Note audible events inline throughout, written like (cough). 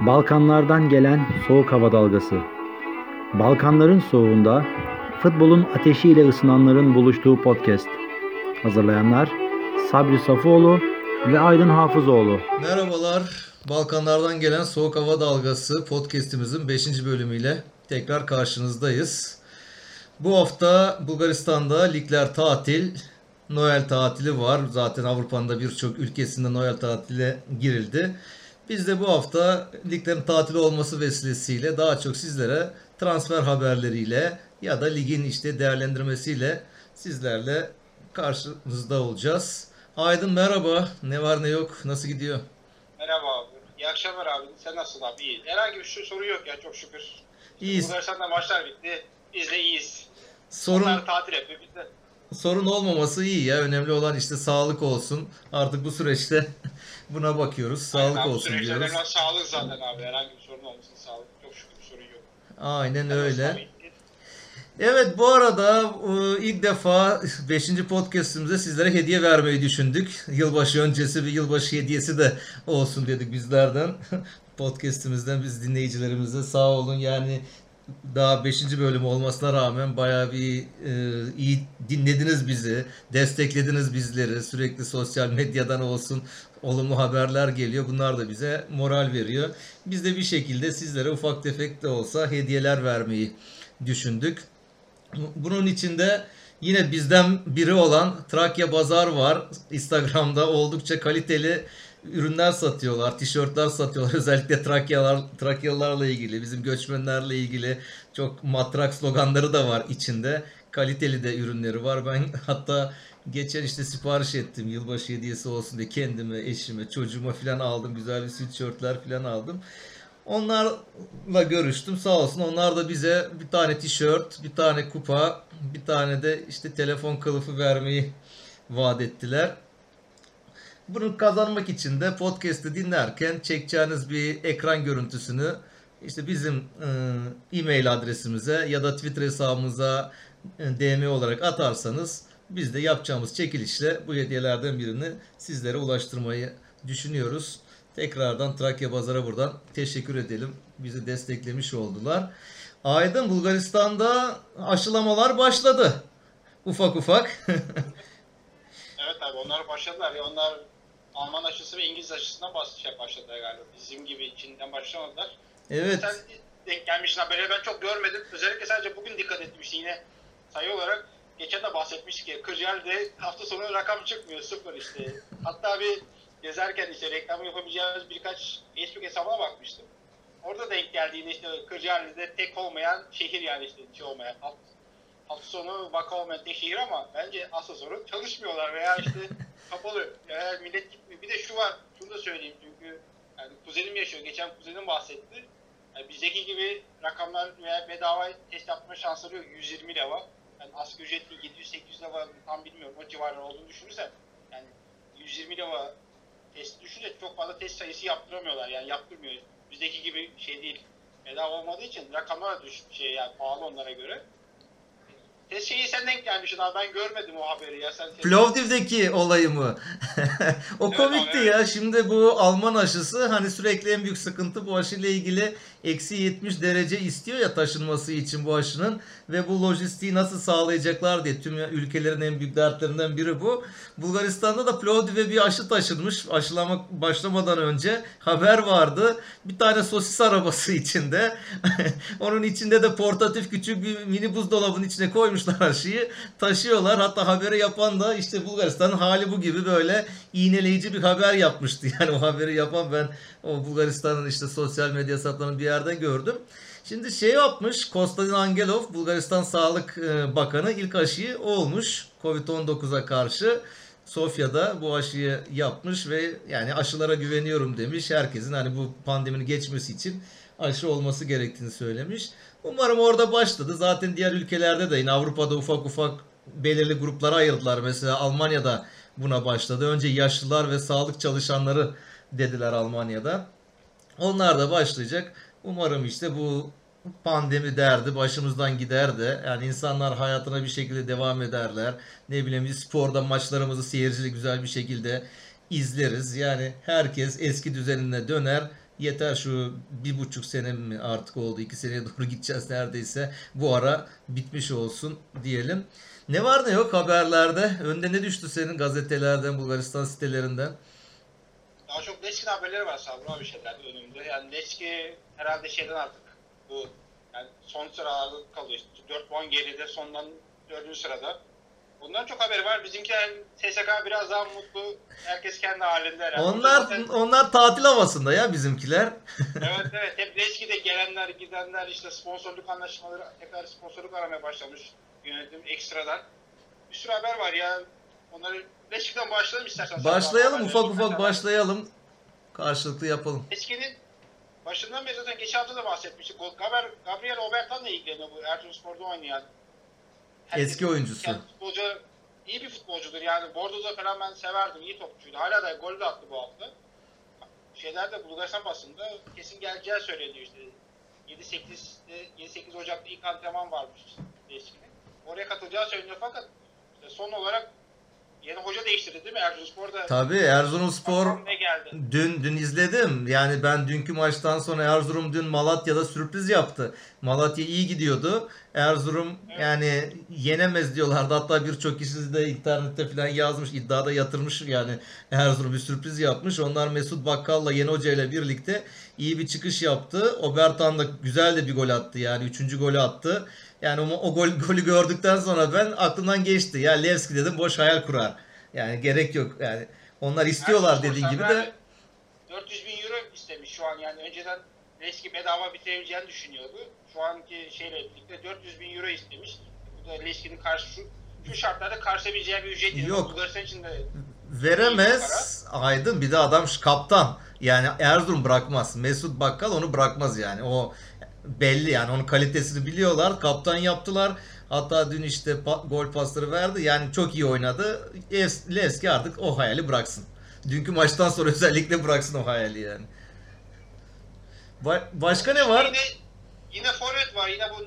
Balkanlardan gelen soğuk hava dalgası. Balkanların soğuğunda futbolun ateşiyle ısınanların buluştuğu podcast. Hazırlayanlar Sabri Safoğlu ve Aydın Hafızoğlu. Merhabalar. Balkanlardan gelen Soğuk Hava Dalgası podcast'imizin 5. bölümüyle tekrar karşınızdayız. Bu hafta Bulgaristan'da ligler tatil, Noel tatili var. Zaten Avrupa'nın da birçok ülkesinde Noel tatile girildi. Biz de bu hafta liglerin tatili olması vesilesiyle daha çok sizlere transfer haberleriyle ya da ligin işte değerlendirmesiyle sizlerle karşınızda olacağız. Aydın merhaba. Ne var ne yok. Nasıl gidiyor? Merhaba abi. İyi akşamlar abi. Sen nasılsın abi? İyi. Herhangi bir şey soru yok ya çok şükür. İyiyiz. Bulgaristan'da maçlar bitti. Biz de iyiyiz. Sorun Onlar tatil yapıyor. Biz de sorun olmaması iyi ya. Önemli olan işte sağlık olsun. Artık bu süreçte buna bakıyoruz. Sağlık Aynen, olsun diyoruz. önemli sağlık zaten abi. Herhangi bir sorun olmasın. Sağlık. Çok şükür bir sorun yok. Aynen Sen öyle. Evet bu arada e, ilk defa 5. podcast'imize sizlere hediye vermeyi düşündük. Yılbaşı öncesi bir yılbaşı hediyesi de olsun dedik bizlerden. (laughs) Podcast'imizden biz dinleyicilerimize sağ olun yani daha 5. bölüm olmasına rağmen bayağı bir e, iyi dinlediniz bizi, desteklediniz bizleri. Sürekli sosyal medyadan olsun olumlu haberler geliyor. Bunlar da bize moral veriyor. Biz de bir şekilde sizlere ufak tefek de olsa hediyeler vermeyi düşündük. Bunun içinde yine bizden biri olan Trakya Bazar var. Instagram'da oldukça kaliteli ürünler satıyorlar, tişörtler satıyorlar. (laughs) Özellikle Trakyalar, Trakyalılarla ilgili, bizim göçmenlerle ilgili çok matrak sloganları da var içinde. Kaliteli de ürünleri var. Ben (laughs) hatta geçen işte sipariş ettim yılbaşı hediyesi olsun diye kendime, eşime, çocuğuma falan aldım. Güzel bir sweatshirtler falan aldım. Onlarla görüştüm sağ olsun. Onlar da bize bir tane tişört, bir tane kupa, bir tane de işte telefon kılıfı vermeyi vaat ettiler. Bunu kazanmak için de podcast'ı dinlerken çekeceğiniz bir ekran görüntüsünü işte bizim e, e-mail adresimize ya da Twitter hesabımıza e, DM olarak atarsanız biz de yapacağımız çekilişle bu hediyelerden birini sizlere ulaştırmayı düşünüyoruz. Tekrardan Trakya Bazar'a buradan teşekkür edelim. Bizi desteklemiş oldular. Aydın Bulgaristan'da aşılamalar başladı. Ufak ufak. (laughs) Evet abi onlar başladılar ya. Onlar Alman aşısı ve İngiliz aşısından baş, şey başladılar galiba. Bizim gibi Çin'den başlamadılar. evet. Sen denk gelmişsin haberi ben çok görmedim. Özellikle sadece bugün dikkat etmiştim yine sayı olarak. Geçen de bahsetmiştik ya Kırcaali'de hafta sonu rakam çıkmıyor sıfır işte. Hatta bir gezerken işte reklam yapabileceğimiz birkaç Facebook hesabına bakmıştım. Orada denk geldiğinde işte Kırcaali'de tek olmayan şehir yani işte şey olmayan hafta, hafta sonu vaka olmayan tek şehir ama bence hafta sonu çalışmıyorlar veya işte (laughs) kapalı. Yani millet gitmiyor. Bir de şu var, şunu da söyleyeyim çünkü yani kuzenim yaşıyor. Geçen kuzenim bahsetti. Yani bizdeki gibi rakamlar veya bedava test yapma şansları yok. 120 leva. Yani asgari ücretli 700-800 leva tam bilmiyorum o civarlar olduğunu düşünürsen yani 120 leva test düşünce çok fazla test sayısı yaptıramıyorlar yani yaptırmıyor. Bizdeki gibi şey değil. Bedava olmadığı için rakamlar da düşük şey yani pahalı onlara göre. Test şeyi sen denk gelmişsin abi ben görmedim o haberi ya. Sen test- Plovdiv'deki olayı mı? (laughs) o Evet, komikti evet. ya. Şimdi bu Alman aşısı hani sürekli en büyük sıkıntı bu aşıyla ilgili eksi 70 derece istiyor ya taşınması için bu aşının ve bu lojistiği nasıl sağlayacaklar diye tüm ülkelerin en büyük dertlerinden biri bu. Bulgaristan'da da Plovdiv'e bir aşı taşınmış. Aşılama başlamadan önce haber vardı. Bir tane sosis arabası (laughs) içinde. (laughs) Onun içinde de portatif küçük bir mini buzdolabının içine koymuşlar aşıyı. Taşıyorlar. Hatta haberi yapan da işte Bulgaristan'ın hali bu gibi böyle iğneleyici bir haber yapmıştı. (laughs) Yani o haberi yapan ben o Bulgaristan'ın işte sosyal medya hesaplarını bir yerde gördüm. Şimdi şey yapmış Konstantin Angelov Bulgaristan Sağlık e, Bakanı ilk aşıyı olmuş Covid-19'a karşı. Sofya'da bu aşıyı yapmış ve yani aşılara güveniyorum demiş. Herkesin hani bu pandeminin geçmesi için aşı olması gerektiğini söylemiş. Umarım orada başladı. Zaten diğer ülkelerde de yine Avrupa'da ufak ufak belirli gruplara ayırdılar. Mesela Almanya'da buna başladı. Önce yaşlılar ve sağlık çalışanları dediler Almanya'da. Onlar da başlayacak. Umarım işte bu pandemi derdi başımızdan gider de yani insanlar hayatına bir şekilde devam ederler. Ne bileyim biz sporda maçlarımızı seyircili güzel bir şekilde izleriz. Yani herkes eski düzenine döner. yeter şu bir buçuk sene mi artık oldu iki seneye (laughs) doğru gideceğiz neredeyse bu ara bitmiş olsun diyelim. Ne var ne yok haberlerde? Önde ne düştü senin gazetelerden, Bulgaristan sitelerinden? Daha çok Leçkin haberleri var Sabri abi şeylerde önümde. Yani Leçki herhalde şeyden artık bu yani son sıralarda kalıyor. İşte 4 puan geride sondan 4. sırada. Bundan çok haberi var. Bizimki yani TSK biraz daha mutlu. Herkes kendi halinde herhalde. Onlar Zaten- onlar tatil havasında ya bizimkiler. (laughs) evet evet. Hep Leçki'de gelenler gidenler işte sponsorluk anlaşmaları tekrar sponsorluk aramaya başlamış yönetim ekstradan. Bir sürü haber var ya. Onları Leçki'den başlayalım istersen. Başlayalım ufak ufak başlayalım. Karşılıklı yapalım. Leçki'nin başından beri zaten geçen hafta da bahsetmiştik. Gaber, Gabriel Obertan'la ilgileniyor bu Erzurumspor'da oynayan. Eski oyuncusu. Futbolcu, iyi bir futbolcudur yani. Bordo'da falan ben severdim. iyi topçuydu. Hala da gol de attı bu hafta. Şeylerde Bulgaristan basında kesin geleceği söyleniyor işte. 7-8'de 7-8 Ocak'ta ilk antrenman varmış Leçki'nin. Oraya katılacağı söyleniyor fakat işte son olarak yeni hoca değiştirdi değil mi Erzurumspor'da? Tabii Erzurumspor? Dün dün izledim. Yani ben dünkü maçtan sonra Erzurum dün Malatya'da sürpriz yaptı. Malatya iyi gidiyordu. Erzurum yani yenemez diyorlardı. Hatta birçok kişi de internette falan yazmış. iddiada yatırmış yani Erzurum bir sürpriz yapmış. Onlar Mesut Bakkal'la yeni hoca ile birlikte iyi bir çıkış yaptı. Obertan da güzel de bir gol attı yani. Üçüncü golü attı. Yani o, o gol, golü gördükten sonra ben aklımdan geçti. Ya Levski dedim boş hayal kurar. Yani gerek yok. Yani onlar istiyorlar Erzurumspor dediğin gibi de. abi 400 bin euro istemiş şu an yani önceden Leski bedava bitirebileceğini düşünüyordu. Şu anki şeyle birlikte 400 bin euro istemiş. Bu da Leski'nin karşı şu, şu şartlarda karşılayabileceği bir ücret değil. Yok. Bulgaristan için de Veremez Aydın bir de adam kaptan. Yani Erzurum bırakmaz. Mesut Bakkal onu bırakmaz yani. O belli yani onun kalitesini biliyorlar. Kaptan yaptılar. Hatta dün işte pa- gol pasları verdi. Yani çok iyi oynadı. Es- Levski artık o hayali bıraksın. Dünkü maçtan sonra özellikle bıraksın o hayali yani. Ba- başka ne var? Yine, yine forvet var. Yine bu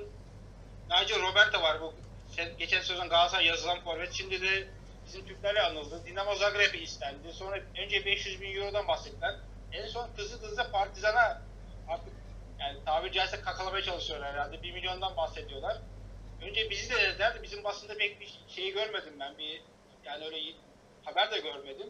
Nigel Roberto var. Bu sen- geçen sezon Galatasaray yazılan forvet. Şimdi de bizim Türklerle anıldı. Dinamo Zagreb'e istendi. Sonra önce 500 bin Euro'dan bahsettiler. En son hızlı hızlı Partizan'a artık yani tabiri caizse kakalamaya çalışıyorlar herhalde. 1 milyondan bahsediyorlar. Önce bizi de dediler de bizim basında pek bir şeyi görmedim ben. Bir yani öyle haber de görmedim.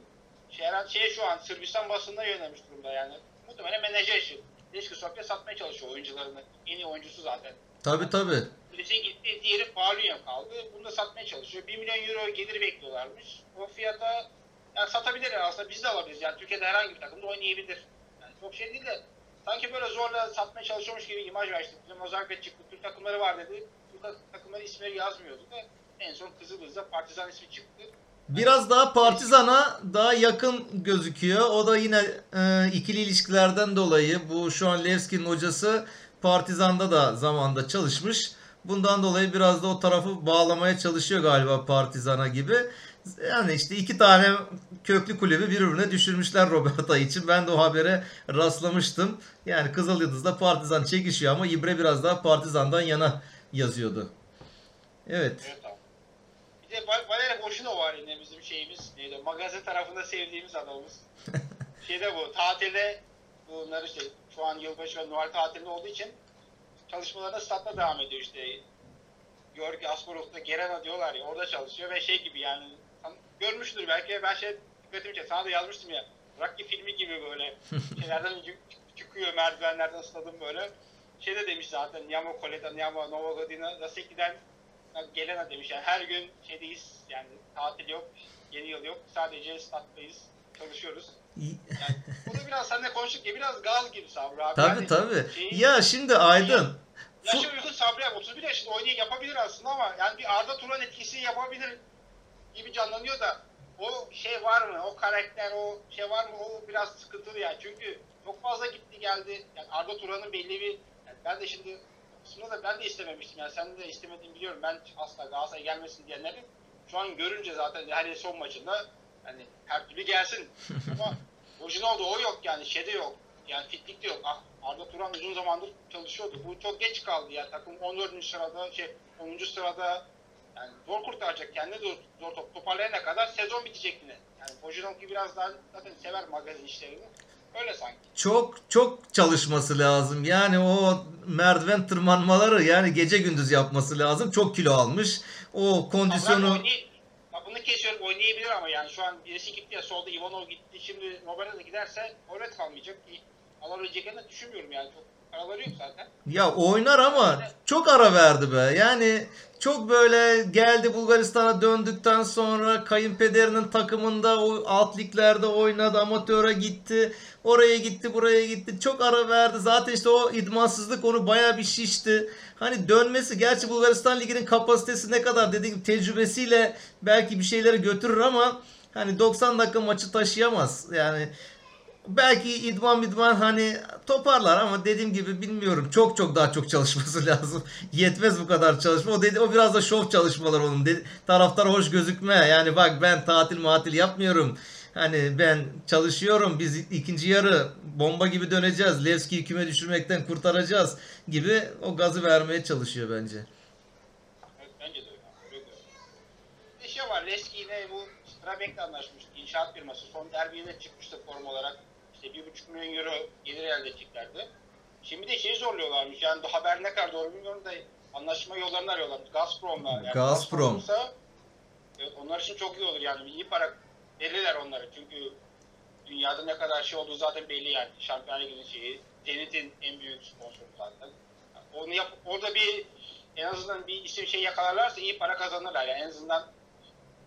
Şey, herhalde şeye şu an Sırbistan basında yönelmiş durumda yani. Muhtemelen menajer işi. Leşki Sofya satmaya çalışıyor oyuncularını. En iyi oyuncusu zaten. Tabi tabi. Birisi gitti, diğeri Paulinho kaldı. Bunu da satmaya çalışıyor. 1 milyon euro gelir bekliyorlarmış. O fiyata yani satabilirler aslında biz de alabiliriz. Yani Türkiye'de herhangi bir takımda oynayabilir. Yani çok şey değil de sanki böyle zorla satmaya çalışıyormuş gibi imaj işte. Bizim Ozark'ta çıktı. Türk takımları var dedi. Türk takımları isimleri yazmıyordu da en son Kızıldız'da Partizan ismi çıktı. Biraz daha Partizan'a daha yakın gözüküyor. O da yine e, ikili ilişkilerden dolayı bu şu an Levski'nin hocası Partizan'da da zamanda çalışmış. Bundan dolayı biraz da o tarafı bağlamaya çalışıyor galiba Partizan'a gibi. Yani işte iki tane köklü kulübü birbirine düşürmüşler Roberta için. Ben de o habere rastlamıştım. Yani Kızıl Yıldız'da Partizan çekişiyor ama İbre biraz daha Partizan'dan yana yazıyordu. Evet. Evet. Bir de Val- Valeri Boşino var yine bizim şeyimiz. Neydi? Magazin tarafında sevdiğimiz adamımız. (laughs) Şeyde bu tatilde bunlar işte şu an yılbaşı ve Noel tatilinde olduğu için çalışmalarına statta devam ediyor işte. Georgi Asparov'da Gerena diyorlar ya orada çalışıyor ve şey gibi yani görmüştür belki ben şey dikkatimi çekti. Sana da yazmıştım ya. Rocky filmi gibi böyle (laughs) şeylerden çıkıyor merdivenlerden ısladım böyle. Şey de demiş zaten Nyamo Koleta, Nyamo Novogodina, Raseki'den Gelena demiş yani her gün şeydeyiz yani tatil yok, yeni yıl yok sadece stat'tayız, çalışıyoruz. Yani bunu biraz seninle konuştuk ya biraz gaz gibi Sabri abi. Tabii Yani tabii. şeyi- Ya şimdi Aydın. Yaşı uygun Sabri abi 31 yaşında oynayı yapabilir aslında ama yani bir Arda Turan etkisi yapabilir gibi canlanıyor da o şey var mı? O karakter, o şey var mı? O biraz sıkıntılı yani. Çünkü çok fazla gitti geldi. Yani Arda Turan'ın belli bir yani ben de şimdi kısmında da ben de istememiştim. Yani sen de istemediğini biliyorum. Ben asla Galatasaray gelmesin diyenleri şu an görünce zaten hani son maçında hani her türlü gelsin. (laughs) Ama orijinalde o yok yani şeyde yok. Yani fitlik de yok. Ah, Arda Turan uzun zamandır çalışıyordu. Bu çok geç kaldı ya. Takım 14. sırada, şey 10. sırada yani zor kurtaracak kendini zor, zor top toparlayana kadar sezon bitecek yine. Yani Bojinonki biraz daha zaten sever magazin işlerini. Öyle sanki. çok çok çalışması lazım. Yani o merdiven tırmanmaları yani gece gündüz yapması lazım. Çok kilo almış. O kondisyonu Ama kesiyorum oynayabilir ama yani şu an birisi gitti ya solda Ivanov gitti şimdi Roberto da giderse Oret kalmayacak. Alabileceklerini düşünmüyorum yani çok Ya oynar ama çok ara verdi be. Yani çok böyle geldi Bulgaristan'a döndükten sonra kayınpederinin takımında o alt liglerde oynadı. Amatöre gitti. Oraya gitti, buraya gitti. Çok ara verdi. Zaten işte o idmansızlık onu bayağı bir şişti. Hani dönmesi gerçi Bulgaristan liginin kapasitesi ne kadar dediğim tecrübesiyle belki bir şeyleri götürür ama hani 90 dakika maçı taşıyamaz. Yani Belki idman idman hani toparlar ama dediğim gibi bilmiyorum. Çok çok daha çok çalışması (laughs) lazım. Yetmez bu kadar çalışma. O dedi o biraz da şov çalışmalar onun. Dedi, taraftar hoş gözükme. Yani bak ben tatil matil yapmıyorum. Hani ben çalışıyorum. Biz ikinci yarı bomba gibi döneceğiz. Levski'yi küme düşürmekten kurtaracağız gibi o gazı vermeye çalışıyor bence. Evet, bence de öyle. Bir şey var. Leski yine bu Strabek'le anlaşmıştı. İnşaat firması. Son derbine çıkmıştı form olarak. İşte bir buçuk milyon euro gelir elde edeceklerdi. Şimdi de şeyi zorluyorlarmış. Yani bu haber ne kadar doğru bilmiyorum da anlaşma yollarını arıyorlarmış. Gazprom'la. Yani Gazprom. olursa, evet, onlar için çok iyi olur yani. İyi para verirler onlara. Çünkü dünyada ne kadar şey olduğu zaten belli yani. Şampiyonlar Ligi'nin şeyi. Zenit'in en büyük sponsoru zaten. Onu yap, orada bir en azından bir isim şey yakalarlarsa iyi para kazanırlar. Yani en azından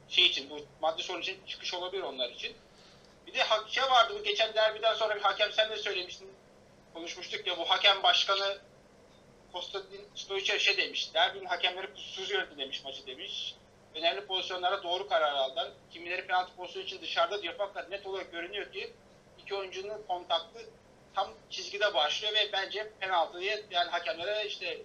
şey için bu maddi sorun için çıkış olabilir onlar için. Bir de şey vardı bu geçen derbiden sonra bir hakem sen de söylemiştin. Konuşmuştuk ya bu hakem başkanı Kostadin Stoichev şey demiş. Derbinin hakemleri kusursuz yönetti demiş maçı demiş. Önemli pozisyonlara doğru karar aldılar. Kimileri penaltı pozisyonu için dışarıda diyor fakat net olarak görünüyor ki iki oyuncunun kontaktı tam çizgide başlıyor ve bence penaltı diye yani hakemlere işte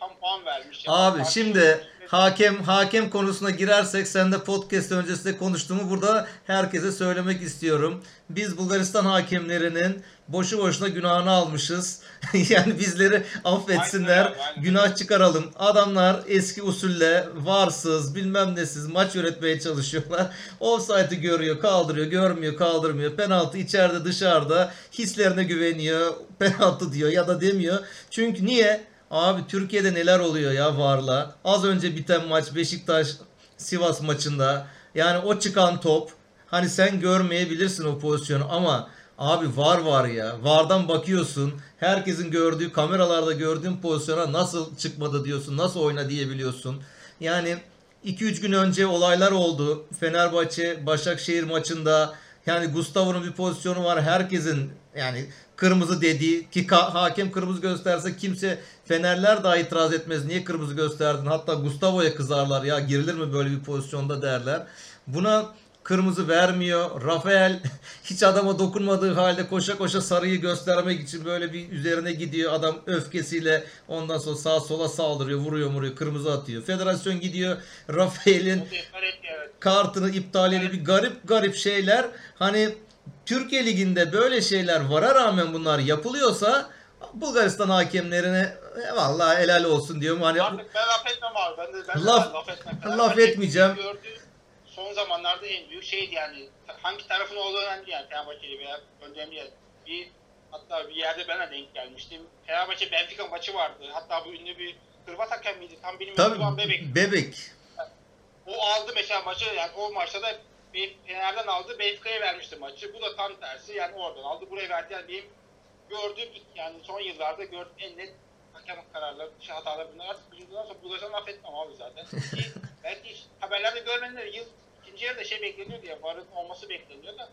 tam puan vermiş. Yani Abi şimdi hakem hakem konusuna girersek sen de podcast öncesinde konuştuğumu burada herkese söylemek istiyorum. Biz Bulgaristan hakemlerinin boşu boşuna günahını almışız. (laughs) yani bizleri affetsinler. Aynen aynen. Günah çıkaralım. Adamlar eski usulle varsız bilmem nesiz maç yönetmeye çalışıyorlar. (laughs) Offside'ı görüyor, kaldırıyor, görmüyor, kaldırmıyor. Penaltı içeride dışarıda hislerine güveniyor. (laughs) Penaltı diyor ya da demiyor. Çünkü niye? Abi Türkiye'de neler oluyor ya varla. Az önce biten maç Beşiktaş Sivas maçında. Yani o çıkan top hani sen görmeyebilirsin o pozisyonu ama abi var var ya. Vardan bakıyorsun. Herkesin gördüğü kameralarda gördüğün pozisyona nasıl çıkmadı diyorsun. Nasıl oyna diyebiliyorsun. Yani 2-3 gün önce olaylar oldu. Fenerbahçe Başakşehir maçında yani Gustavo'nun bir pozisyonu var. Herkesin yani kırmızı dediği ki hakem kırmızı gösterse kimse Fenerler daha itiraz etmez. Niye kırmızı gösterdin? Hatta Gustavo'ya kızarlar ya girilir mi böyle bir pozisyonda derler. Buna kırmızı vermiyor. Rafael (laughs) hiç adama dokunmadığı halde koşa koşa sarıyı göstermek için böyle bir üzerine gidiyor. Adam öfkesiyle ondan sonra sağa sola saldırıyor, vuruyor, vuruyor, kırmızı atıyor. Federasyon gidiyor. Rafael'in kartını iptal ediyor. Bir garip garip şeyler. Hani Türkiye Ligi'nde böyle şeyler vara rağmen bunlar yapılıyorsa Bulgaristan hakemlerine e, vallahi helal olsun diyorum. Hani Artık ben laf etmem abi. Ben de, ben de Laf- laf etmem. (laughs) laf Fenerbahçe etmeyeceğim. Gördüğüm son zamanlarda en büyük şeydi yani. Hangi tarafın olduğu önemli yani. Fenerbahçeli veya önemli yani. Bir, hatta bir yerde ben de denk gelmiştim. Fenerbahçe Benfica maçı vardı. Hatta bu ünlü bir Hırvat hakem miydi? Tam bilmiyorum. Tabii Bebek. bebek. O aldı mesela maçı yani o maçta da Fener'den aldı Benfica'ya vermişti maçı. Bu da tam tersi yani oradan aldı buraya verdi. Yani benim gördüğüm yani son yıllarda gördüğüm en net hakem kararları, şey hatalar bunlar. Artık bundan sonra Bulgaristan affetmem abi zaten. Ki (laughs) belki hiç haberlerde görmediler. Yıl ikinci yarıda şey bekleniyordu ya varın olması bekleniyor da.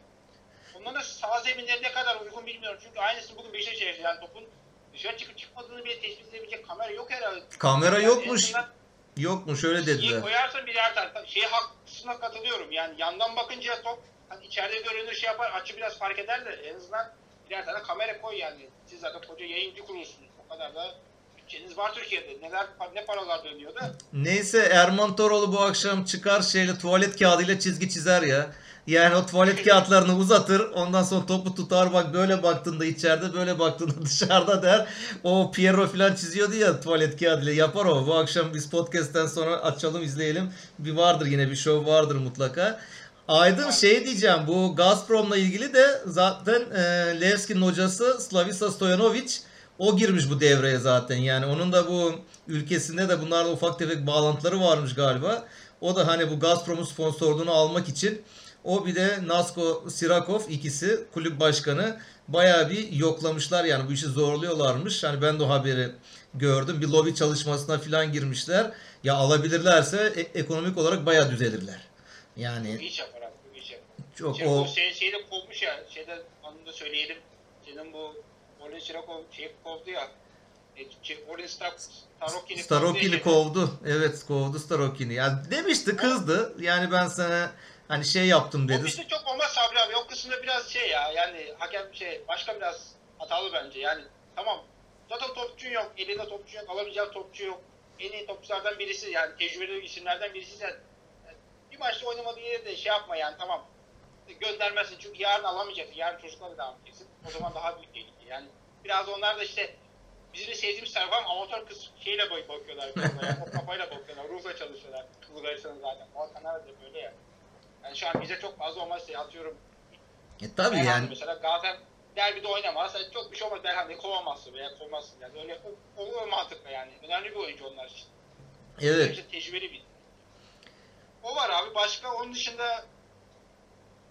Onların da sağ zeminleri ne kadar uygun bilmiyorum. Çünkü aynısı bugün Beşiktaş'a yaşadı. Yani topun dışarı çıkıp çıkmadığını bile tespit edebilecek kamera yok herhalde. Kamera Yani yokmuş. Yokmuş öyle dediler. koyarsan birer tane. Şeye haklısına katılıyorum. Yani yandan bakınca top hani içeride görünür şey yapar açı biraz fark eder de en azından birer tane kamera koy yani. Siz zaten koca yayıncı kurulsunuz. O kadar da bütçeniz var Türkiye'de. Neler ne paralar dönüyor da. Neyse Erman Toroğlu bu akşam çıkar şeyle tuvalet kağıdıyla çizgi çizer ya. Yani o tuvalet kağıtlarını uzatır. Ondan sonra topu tutar bak böyle baktığında içeride böyle baktığında (laughs) dışarıda der. O Piero falan çiziyordu ya tuvalet kağıdıyla yapar o. Bu akşam biz podcast'ten sonra açalım izleyelim. Bir vardır yine bir show vardır mutlaka. Aydın şey diyeceğim bu Gazprom'la ilgili de zaten e, Levski'nin hocası Slavica Stojanovic o girmiş bu devreye zaten. Yani onun da bu ülkesinde de bunlarla ufak tefek bağlantıları varmış galiba. O da hani bu Gazprom'un sponsorluğunu almak için o bir de Nasko Sirakov ikisi kulüp başkanı bayağı bir yoklamışlar yani bu işi zorluyorlarmış. Hani ben de o haberi gördüm. Bir lobi çalışmasına falan girmişler. Ya alabilirlerse e- ekonomik olarak bayağı düzelirler. Yani iş yapar abi. Bu iş yapar. çok Şimdi o bu senin şeyi de kovmuş ya. Şeyde onu da söyleyelim. Senin bu Olin Sirakov kovdu ya. E, şey, Olin Star- Starokin'i Starokini kovdu. kovdu. Evet kovdu Starokini. Yani demişti kızdı. Yani ben sana hani şey yaptım O dedi. bizde çok olmaz Sabri abi. O kısımda biraz şey ya. Yani hakem şey başka biraz hatalı bence. Yani tamam. Zaten topçun yok. Elinde topçu yok. Alamayacak topçu yok. En iyi topçulardan birisi yani tecrübeli isimlerden birisi sen. yani bir maçta oynamadığı yere de şey yapma yani tamam. Göndermezsin çünkü yarın alamayacaksın. Yarın çocuklarla devam edeceksin. O zaman daha büyük tehlike. Yani biraz onlar da işte bizim de sevdiğimiz taraf ama amatör kız şeyle bak- bakıyorlar. Yani, (laughs) o kafayla bakıyorlar. Ruhla çalışıyorlar. Bulgaristan'ın zaten. Balkanlar da böyle ya. Yani şu an bize çok fazla olmaz diye atıyorum. E, tabii Belhanda yani Mesela Galatasaray derbide oynamaz. Yani çok bir şey olmaz. Belhanda'yı kovamazsın veya kovmazsın. Yani öyle o, o, mantıkla yani. Önemli bir oyuncu onlar için. evet. İşte tecrübeli bir. O var abi. Başka onun dışında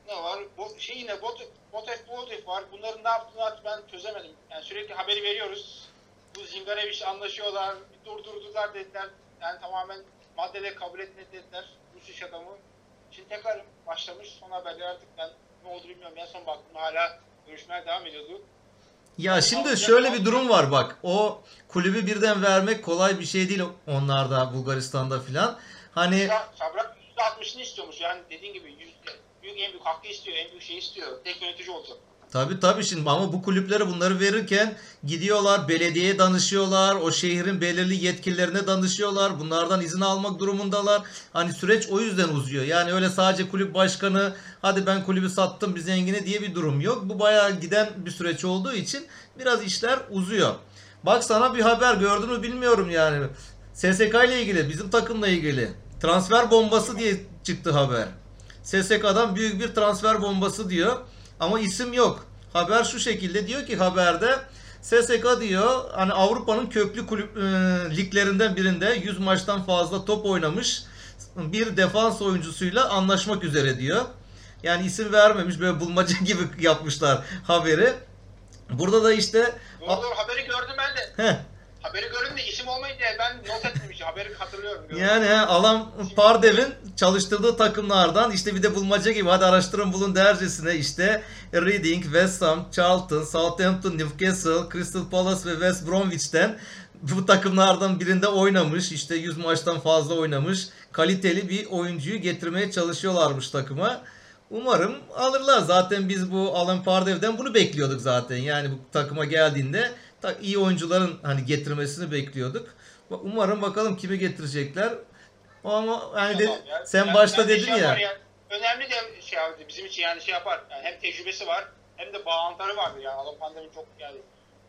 ne var? Bu şey yine bot Botef Botef var. Bunların ne yaptığını artık ben çözemedim. Yani sürekli haberi veriyoruz. Bu Zingareviç anlaşıyorlar. Durdurdular dediler. Yani tamamen maddede kabul etmedi dediler. Rus iş adamı. Şimdi tekrar başlamış. Son haberler artık ben ne oldu bilmiyorum. En son baktım hala görüşmeler devam ediyordu. Ya şimdi şöyle bir durum var bak. O kulübü birden vermek kolay bir şey değil onlarda Bulgaristan'da filan. Hani Sabrak %60'ını istiyormuş. Yani dediğin gibi yüzde, büyük en büyük hakkı istiyor. En büyük şey istiyor. Tek yönetici olacak. Tabii tabii şimdi ama bu kulüplere bunları verirken gidiyorlar belediyeye danışıyorlar. O şehrin belirli yetkililerine danışıyorlar. Bunlardan izin almak durumundalar. Hani süreç o yüzden uzuyor. Yani öyle sadece kulüp başkanı hadi ben kulübü sattım bir zengine diye bir durum yok. Bu bayağı giden bir süreç olduğu için biraz işler uzuyor. Bak sana bir haber gördün mü bilmiyorum yani. SSK ile ilgili bizim takımla ilgili transfer bombası diye çıktı haber. SSK'dan büyük bir transfer bombası diyor. Ama isim yok. Haber şu şekilde diyor ki haberde SSK diyor hani Avrupa'nın köklü kulüp e, liglerinden birinde 100 maçtan fazla top oynamış bir defans oyuncusuyla anlaşmak üzere diyor. Yani isim vermemiş böyle bulmaca (laughs) gibi yapmışlar haberi. Burada da işte Doğru haberi gördüm ben de. heh, Haberi gördüm de isim olmayınca ben not etmemişim. Haberi hatırlıyorum. Yani he, Alan Pardev'in çalıştırdığı takımlardan işte bir de bulmaca gibi hadi araştırın bulun dercesine işte Reading, West Ham, Charlton, Southampton, Newcastle, Crystal Palace ve West Bromwich'ten bu takımlardan birinde oynamış. işte 100 maçtan fazla oynamış. Kaliteli bir oyuncuyu getirmeye çalışıyorlarmış takıma. Umarım alırlar. Zaten biz bu Alan Pardev'den bunu bekliyorduk zaten. Yani bu takıma geldiğinde iyi oyuncuların hani getirmesini bekliyorduk. Umarım bakalım kimi getirecekler. Ama yani de, Tamam ya. sen Yani başta dedin şey ya. yani. Önemli de şey abi bizim için yani şey yapar. Yani hem tecrübesi var hem de bağlantıları vardır yani. Alan Pandem'in çok yani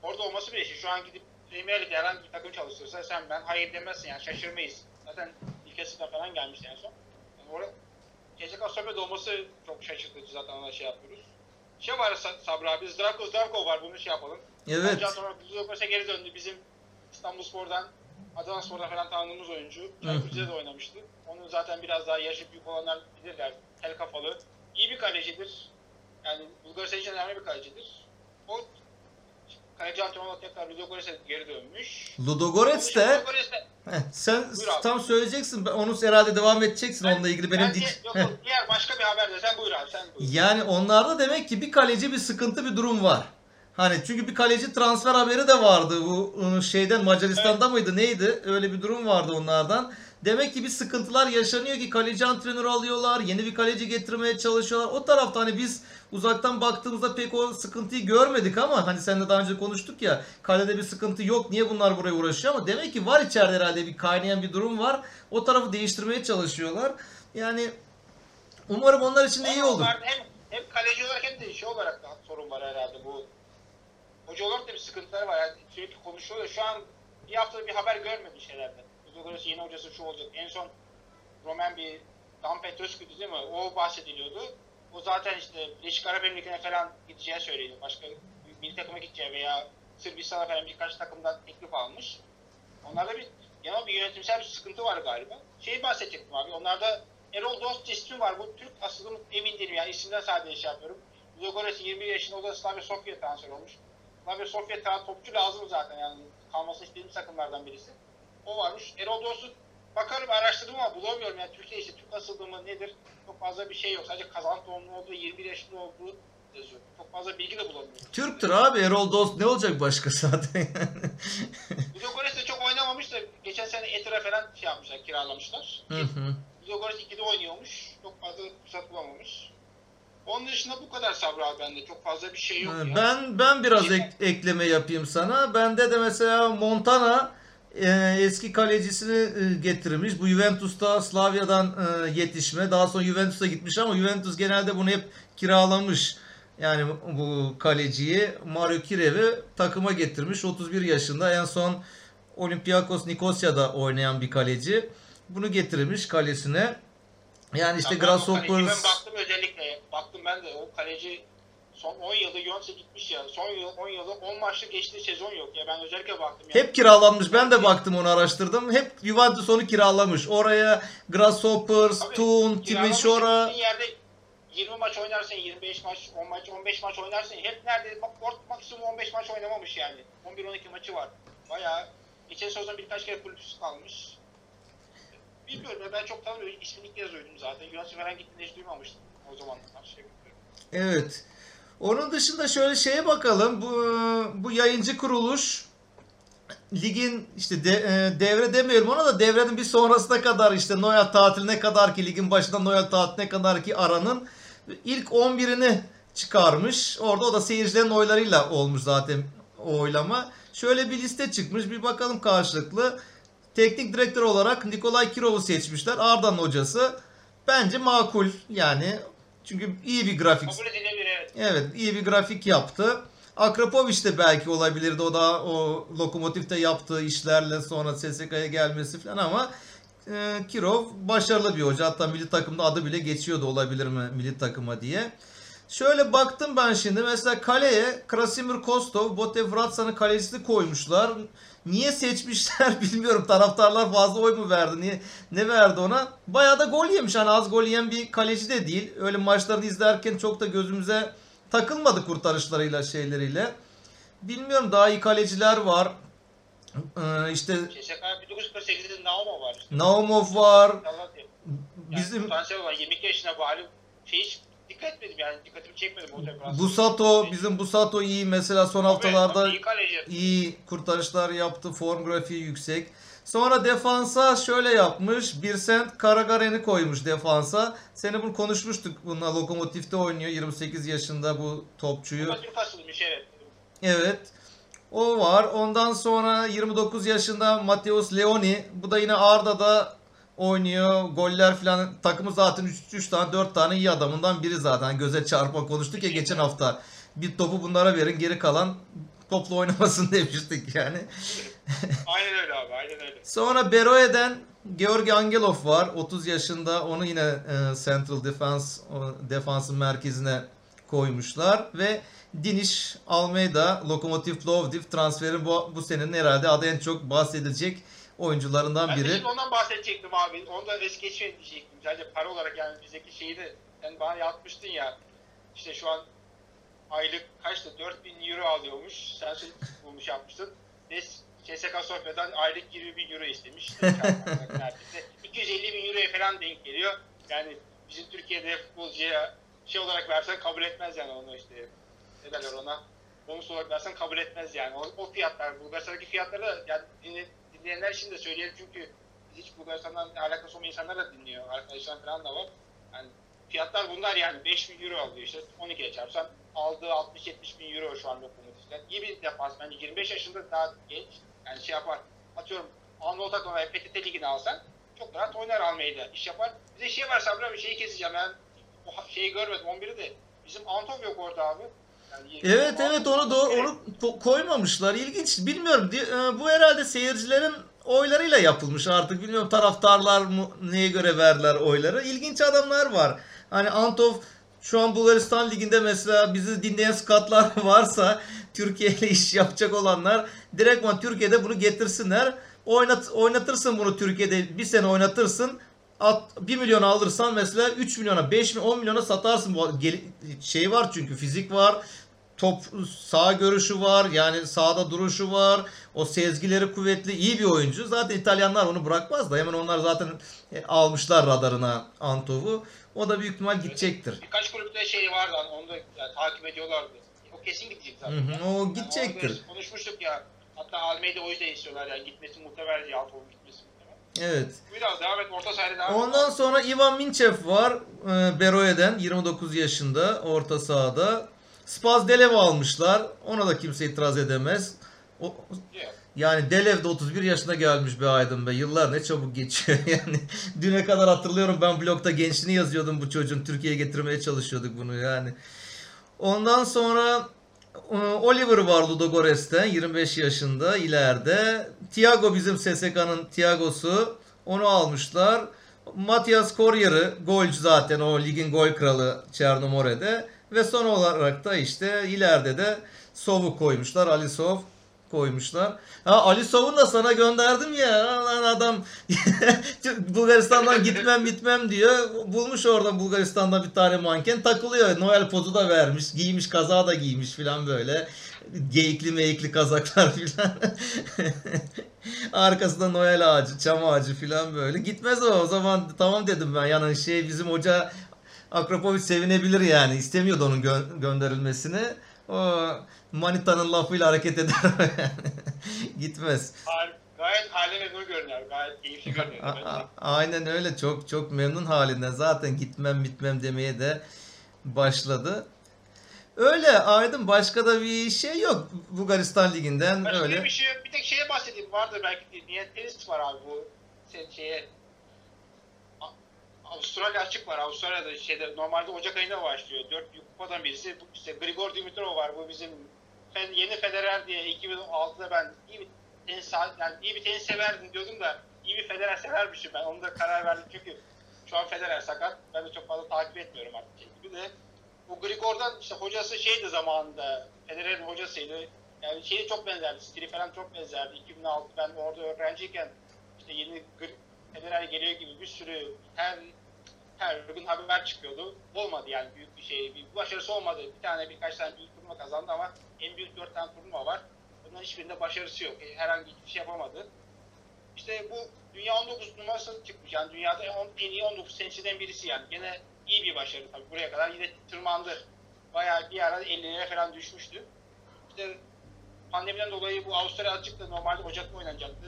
orada olması bile şey. Şu an gidip Premier Lig'de herhangi bir takım çalıştırsa sen ben hayır demezsin yani şaşırmayız. Zaten ülkesinden falan gelmişti en son. Yani orada CSKA Sofya'da olması çok şaşırtıcı zaten ona şey yapıyoruz. Şey var Sa- Sabri abi, Zdravko Zdravko var bunu şey yapalım. Evet. Ondan sonra Ludogorets'e geri döndü. Bizim İstanbul Spor'dan, Adana Spor'dan falan tanıdığımız oyuncu. Çaykurcu'da da oynamıştı. Onun zaten biraz daha yaşı büyük olanlar bilirler. Tel kafalı. İyi bir kalecidir. Yani Bulgaristan için önemli bir kalecidir. O kaleci antrenmanına tekrar Ludogorets'e geri dönmüş. Ludogorets de Heh, sen Buyur abi. tam söyleyeceksin. Ben onu herhalde devam edeceksin onunla ilgili benim Ben dik- yok, diğer başka bir haber de sen buyur abi sen buyur. Yani onlarda demek ki bir kaleci bir sıkıntı bir durum var. Hani çünkü bir kaleci transfer haberi de vardı bu ıı, şeyden Macaristan'da mıydı neydi? Öyle bir durum vardı onlardan. Demek ki bir sıkıntılar yaşanıyor ki kaleci antrenörü alıyorlar, yeni bir kaleci getirmeye çalışıyorlar. O tarafta hani biz uzaktan baktığımızda pek o sıkıntıyı görmedik ama hani seninle daha önce konuştuk ya kalede bir sıkıntı yok niye bunlar buraya uğraşıyor ama demek ki var içeride herhalde bir kaynayan bir durum var. O tarafı değiştirmeye çalışıyorlar. Yani umarım onlar için de iyi olur. Hem, hem kaleci olarak hem de şey olarak da sorun var herhalde bu. Hoca olarak da bir sıkıntıları var. Yani sürekli konuşuyorlar. Şu an bir haftada bir haber görmedim şeylerden. Ludogorets yeni hocası şu olacak. En son Roman bir Dan Petrescu'ydu değil mi? O bahsediliyordu. O zaten işte Birleşik Arap Emirlikleri'ne falan gideceği söyleniyor. Başka milli takıma gideceği veya Sırbistan'a falan birkaç takımdan teklif almış. Onlarda bir genel bir yönetimsel bir sıkıntı var galiba. Şeyi bahsedecektim abi. Onlarda Erol Dost ismi var. Bu Türk asıllı mı emin değilim. Yani isimden sadece şey yapıyorum. Ludogorets 21 yaşında o da Slavia Sofya transfer olmuş. Slavia Sofya tra- topçu lazım zaten yani. Kalmasını istediğim takımlardan birisi. O varmış. Erol Dost'u bakarım araştırdım ama bulamıyorum. Yani Türkiye işte Türk asıllı mı nedir? Çok fazla bir şey yok. Sadece kazan doğumlu olduğu, 21 yaşında olduğu yazıyor. Çok fazla bilgi de bulamıyorum. Türktür abi Erol Dost ne olacak başka (laughs) zaten yani. Ludogorets de çok oynamamış da geçen sene Etir'e falan şey yapmışlar, kiralamışlar. Hı hı. Ludogorets 2'de oynuyormuş. Çok fazla fırsat bulamamış. Onun dışında bu kadar Sabri abi bende. Çok fazla bir şey yok ya. Ben ben biraz ek- ekleme yapayım sana. Bende de mesela Montana e, eski kalecisini e, getirmiş. Bu Juventus'ta Slavia'dan e, yetişme. Daha sonra Juventus'a gitmiş ama Juventus genelde bunu hep kiralamış. Yani bu kaleciyi Mario Kirev'i takıma getirmiş. 31 yaşında en son Olympiakos Nikosya'da oynayan bir kaleci. Bunu getirmiş kalesine. Yani işte kaleciye Grasshoppers baktım ben de o kaleci son 10 yılda Juventus'a gitmiş ya. Son yıl 10 yılda 10 maçta geçtiği sezon yok ya. Ben özellikle baktım. Yani. Hep kiralanmış. Ben de baktım onu araştırdım. Hep Juventus onu kiralamış. Oraya Grasshoppers, Tabii, Thun, gittiğin yerde 20 maç oynarsın, 25 maç, 10 maç, 15 maç oynarsın. Hep nerede? Bak ort maksimum 15 maç oynamamış yani. 11-12 maçı var. Bayağı geçen sezon birkaç kere kulüpsüz kalmış. Bilmiyorum ben çok tanımıyorum. İsmini ilk kez duydum zaten. Juventus'a falan gittiğini hiç duymamıştım o zamanlar. Şey bilmiyorum. Evet. Onun dışında şöyle şeye bakalım. Bu bu yayıncı kuruluş ligin işte de, e, devre demiyorum ona da devrenin bir sonrasına kadar işte Noel tatiline kadar ki ligin başında Noel tatiline kadar ki aranın ilk 11'ini çıkarmış. Orada o da seyircilerin oylarıyla olmuş zaten o oylama. Şöyle bir liste çıkmış. Bir bakalım karşılıklı. Teknik direktör olarak Nikolay Kirov'u seçmişler. Arda'nın hocası. Bence makul yani. Çünkü iyi bir grafik Kabul edilebilir evet. Evet iyi bir grafik yaptı. Akrapovic de belki olabilirdi o da o lokomotifte yaptığı işlerle sonra SSK'ya gelmesi falan ama e, Kirov başarılı bir hoca. Hatta milli takımda adı bile geçiyordu olabilir mi milli takıma diye. Şöyle baktım ben şimdi mesela kaleye Krasimir Kostov, Bote Vratsa'nın kalecisini koymuşlar. Niye seçmişler (laughs) bilmiyorum. Taraftarlar fazla oy mu verdi? Niye ne verdi ona? Bayağı da gol yemiş. Hani az gol yiyen bir kaleci de değil. Öyle maçlarını izlerken çok da gözümüze takılmadı kurtarışlarıyla şeyleriyle. Bilmiyorum daha iyi kaleciler var. Ee, işte CSK 1948'de Nauma var. Naumov var. Yani Bizim potansiyel olan 22 yaşına bağlı şey dikkat etmedim yani dikkatimi çekmedi bu tekrarı. Busato, bizim Busato iyi mesela son haftalarda iyi kaleci. iyi kurtarışlar yaptı. Form grafiği yüksek. Sonra defansa şöyle yapmış. Birsent Karagaren'i koymuş defansa. Seni bunu konuşmuştuk. Bununla Lokomotif'te oynuyor. 28 yaşında bu topçuyu. Evet. Evet. O var. Ondan sonra 29 yaşında Mateus Leoni. Bu da yine Arda'da oynuyor. Goller falan. Takımı zaten 3, 3 tane 4 tane iyi adamından biri zaten. Göze çarpma konuştuk ya geçen hafta. Bir topu bunlara verin geri kalan topla oynamasın (laughs) demiştik yani. Aynen öyle abi aynen öyle. Sonra Beroe'den Georgi Angelov var. 30 yaşında. Onu yine e, Central Defense defansın merkezine koymuşlar ve Diniş Almeida Lokomotiv Plovdiv transferin bu, bu senenin herhalde adı en çok bahsedilecek oyuncularından Ben biri. şimdi ondan bahsedecektim abi. Onu da es geçmeyin diyecektim. Sadece para olarak yani bizdeki şeyi de sen bana yapmıştın ya. İşte şu an aylık kaçtı? 4000 euro alıyormuş. Sen şey bulmuş yapmıştın. Ve CSK Sofya'dan aylık 20 bin euro istemiş. İşte (laughs) çarpmak neredeyse. 250 bin euroya falan denk geliyor. Yani bizim Türkiye'de futbolcuya şey olarak versen kabul etmez yani onu işte. Ne derler ona? Bonus olarak versen kabul etmez yani. O, o fiyatlar, Bulgaristan'daki fiyatları yani dinleyenler için de söyleyelim çünkü hiç Bulgaristan'dan alakası olmayan insanlar da dinliyor. Arkadaşlar falan da var. Yani fiyatlar bunlar yani 5 bin euro alıyor işte 12'ye çarpsan aldığı 60-70 bin euro şu an lokomotiften. İyi bir defans bence 25 yaşında daha genç. Yani şey yapar. Atıyorum Anadolu takımı ve PTT ligini alsan çok rahat oynar Almeyda. iş yapar. Bir de şey var Sabri abi şeyi keseceğim ben. O şeyi görmedim 11'i de. Bizim Antov yok orada abi. Evet evet onu da onu ko- koymamışlar. İlginç. Bilmiyorum. E, Bu herhalde seyircilerin oylarıyla yapılmış artık bilmiyorum taraftarlar mı neye göre verdiler oyları. İlginç adamlar var. Hani Antov şu an Bulgaristan Ligi'nde mesela bizi dinleyen skatlar (laughs) varsa Türkiye ile iş yapacak olanlar direktman Türkiye'de bunu getirsinler. Oynat, oynatırsın bunu Türkiye'de bir sene oynatırsın. At, 1 milyon alırsan mesela 3 milyona 5 milyon 10 milyona satarsın. Bu gel- şey var çünkü fizik var. Top sağ görüşü var. Yani sağda duruşu var. O sezgileri kuvvetli. iyi bir oyuncu. Zaten İtalyanlar onu bırakmaz da hemen onlar zaten e, almışlar radarına Antov'u. O da büyük ihtimal gidecektir. Birkaç kulüpte şey vardı onu da yani, takip ediyorlardı. O kesin gidecek zaten. Hı hı, o Yani gidecektir. konuşmuştuk ya. Hatta Almeyda o yüzden istiyorlar yani gitmesi muhtemel diye Altov'un Evet. Biraz devam et orta sahada devam et. Ondan sonra Ivan Minchev var. e, Beroe'den 29 yaşında orta sahada. Spaz Delev almışlar. Ona da kimse itiraz edemez. O, yani Delev de 31 yaşına gelmiş be Aydın be. Yıllar ne çabuk geçiyor (laughs) yani. Düne kadar hatırlıyorum ben blogda gençliğini yazıyordum bu çocuğun. Türkiye'ye getirmeye çalışıyorduk bunu yani. Ondan sonra Oliver var Ludogorets'ten 25 yaşında ileride. Thiago bizim SSK'nın Thiago'su. Onu almışlar. Matias Koryer'ı golcü zaten o ligin gol kralı Çernomore'de. Ve son olarak da işte ileride de Sov'u koymuşlar. Ali Sov koymuşlar. Ha Ali Sov'u da sana gönderdim ya. Lan adam (laughs) Bulgaristan'dan gitmem gitmem diyor. Bulmuş orada Bulgaristan'da bir tane manken takılıyor. Noel pozu da vermiş. Giymiş kazağı da giymiş filan böyle. Geyikli meyikli kazaklar (laughs) filan. Arkasında Noel ağacı, çam ağacı filan böyle. Gitmez o. O zaman tamam dedim ben. Yani şey bizim hoca Akropovic sevinebilir yani. İstemiyordu onun gö- gönderilmesini. O Manita'nın lafıyla hareket eder. (laughs) Gitmez. Har- Gayet hale memnun görünüyor. Gayet keyifli görünüyor. Aynen öyle çok çok memnun halinden zaten gitmem bitmem demeye de başladı. Öyle Aydın başka da bir şey yok Bulgaristan liginden Başka öyle. bir şey. Bir tek şeye bahsedeyim. Vardır belki niye tenis var abi bu şeye Avustralya açık var. Avustralya'da şeyde normalde Ocak ayında başlıyor. Dört kupadan birisi. Bu işte Grigor Dimitrov var. Bu bizim yeni Federer diye 2006'da ben iyi bir tenis yani iyi bir tenis severdim diyordum da iyi bir Federer severmişim ben. Onu da karar verdim çünkü şu an Federer sakat. Ben de çok fazla takip etmiyorum artık şey gibi de. Bu Grigor'dan işte hocası şeydi zamanında. Federer'in hocasıydı. Yani şeyi çok benzerdi. Stili falan çok benzerdi. 2006 ben orada öğrenciyken işte yeni Federer geliyor gibi bir sürü her her gün haber çıkıyordu. Olmadı yani büyük bir şey. Bir başarısı olmadı. Bir tane birkaç tane büyük turnuva kazandı ama en büyük dört tane turnuva var. Bunların hiçbirinde başarısı yok. E, Herhangi bir şey yapamadı. İşte bu dünya 19 numarası çıkmış. Yani dünyada en iyi 19 tenisçiden birisi yani. Gene iyi bir başarı tabii. Buraya kadar yine tırmandı. Bayağı bir ara 50'lere falan düşmüştü. İşte pandemiden dolayı bu Avustralya açıkta normalde Ocak'ta oynanacaktı.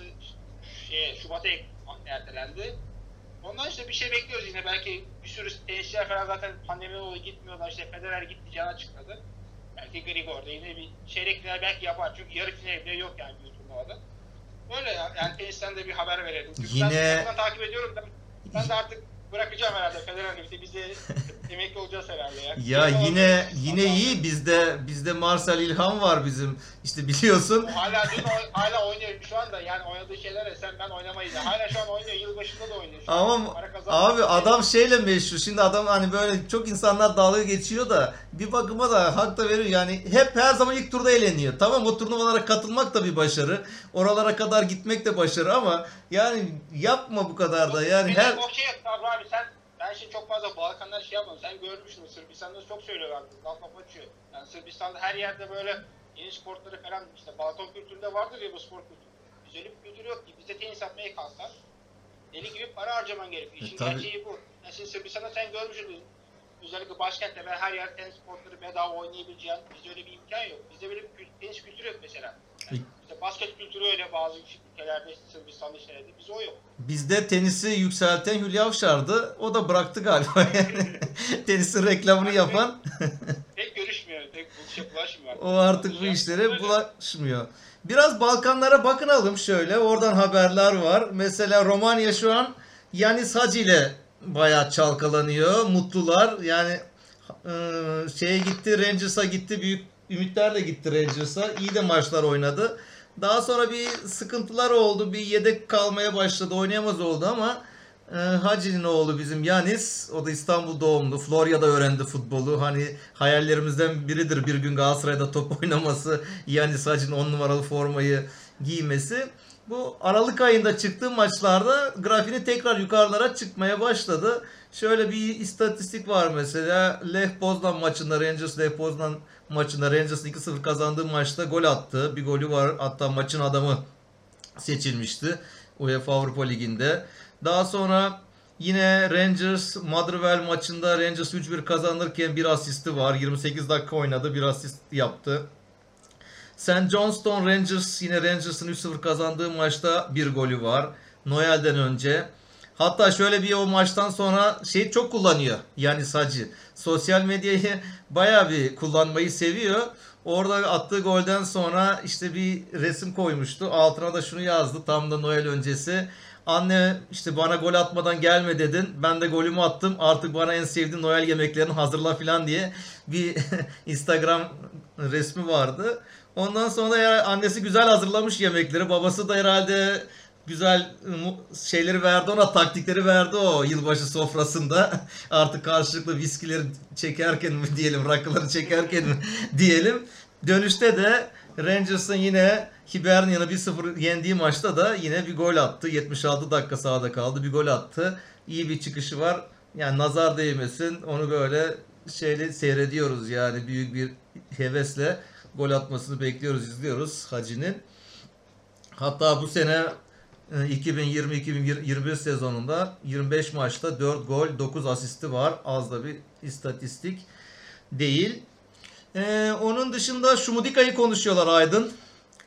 Şeye, Şubat'a ertelendi. Ondan işte bir şey bekliyoruz yine. Belki bir sürü tenisçiler falan zaten pandemiden dolayı gitmiyorlar. İşte Federer gitti, Can açıkladı. Belki Grigor da yine bir çeyrek final belki yapar. Çünkü yarı final bile yok yani bir turnuvada. Böyle ya. Yani tenisten de bir haber verelim. Çünkü Yine- ben takip ediyorum. Ben, ben de artık bırakacağım herhalde Federer'le birlikte. Biz de (laughs) emekli olacağız herhalde ya. Ya Yine yine olacağız. yine Allah iyi bizde bizde Marcel İlhan var bizim. İşte biliyorsun. O hala dün hala oynuyor şu anda yani oynadığı şeyler sen ben oynamayız. ya. Hala şu an oynuyor. Yılbaşında da oynuyor. Şu Ama abi adam şeyle meşhur. Şimdi adam hani böyle çok insanlar dalga geçiyor da bir bakıma da hak da veriyor. Yani hep her zaman ilk turda eleniyor. Tamam o turnuvalara katılmak da bir başarı. Oralara kadar gitmek de başarı ama yani yapma bu kadar da. Yani her o Sabri abi sen ben şimdi çok fazla Balkanlar şey yapmadım. Sen görmüşsün Sırbistan'da çok söylüyorlar. Laf laf açıyor. Yani Sırbistan'da her yerde böyle yeni sportları falan işte Balkan kültüründe vardır ya bu spor kültürü. Bizde öyle bir kültür yok ki. Bizde tenis yapmaya kalksan deli gibi para harcaman gerekiyor. E, İşin tabii. gerçeği bu. Yani şimdi Sırbistan'da sen görmüşsün. Özellikle başkentte ve her yer tenis sportları bedava oynayabileceğin bizde öyle bir imkan yok. Bizde böyle bir tenis kültürü yok mesela. Yani işte basket kültürü öyle bazı ülkelerde işte Sırbistan'da şeylerde bizde o yok. bizde tenisi yükselten Hülya Avşar'dı. O da bıraktı galiba yani. (laughs) Tenisin reklamını yapan. Pek görüşmüyor, pek bu şey bulaşmıyor. O artık bu işlere bulaşmıyor. Biraz Balkanlara bakınalım şöyle. Oradan haberler var. Mesela Romanya şu an Yanis Hacı ile bayağı çalkalanıyor. Mutlular. Yani e, şeye gitti Rangers'a gitti. Büyük ümitler de gitti Rangers'a. İyi de maçlar oynadı. Daha sonra bir sıkıntılar oldu. Bir yedek kalmaya başladı. Oynayamaz oldu ama e, Hacı'nın oğlu bizim Yanis. O da İstanbul doğumlu. Florya'da öğrendi futbolu. Hani hayallerimizden biridir bir gün Galatasaray'da top (laughs) oynaması. Yanis Hacı'nın 10 numaralı formayı giymesi. Bu Aralık ayında çıktığı maçlarda grafini tekrar yukarılara çıkmaya başladı. Şöyle bir istatistik var mesela. Lech Poznan maçında Rangers Lech Poznan maçında Rangers'ın 2-0 kazandığı maçta gol attı. Bir golü var. Hatta maçın adamı seçilmişti UEFA Avrupa Ligi'nde. Daha sonra yine Rangers Motherwell maçında Rangers 3-1 kazanırken bir asisti var. 28 dakika oynadı. Bir asist yaptı. St. Johnstone Rangers yine Rangers'ın 3-0 kazandığı maçta bir golü var. Noel'den önce. Hatta şöyle bir o maçtan sonra şey çok kullanıyor. Yani Sacı. Sosyal medyayı (laughs) bayağı bir kullanmayı seviyor. Orada attığı golden sonra işte bir resim koymuştu. Altına da şunu yazdı tam da Noel öncesi. Anne işte bana gol atmadan gelme dedin. Ben de golümü attım. Artık bana en sevdiğin Noel yemeklerini hazırla falan diye bir (laughs) Instagram resmi vardı. Ondan sonra annesi güzel hazırlamış yemekleri. Babası da herhalde güzel mu- şeyleri verdi ona taktikleri verdi o yılbaşı sofrasında. (laughs) Artık karşılıklı viskileri çekerken mi diyelim rakıları çekerken mi (laughs) diyelim. Dönüşte de Rangers'ın yine Hibernian'ı 1-0 yendiği maçta da yine bir gol attı. 76 dakika sahada kaldı. Bir gol attı. İyi bir çıkışı var. Yani nazar değmesin. Onu böyle şeyle seyrediyoruz yani büyük bir hevesle gol atmasını bekliyoruz, izliyoruz Hacı'nin. Hatta bu sene 2020-2021 sezonunda 25 maçta 4 gol, 9 asisti var. Az da bir istatistik değil. Ee, onun dışında Şumudika'yı konuşuyorlar Aydın.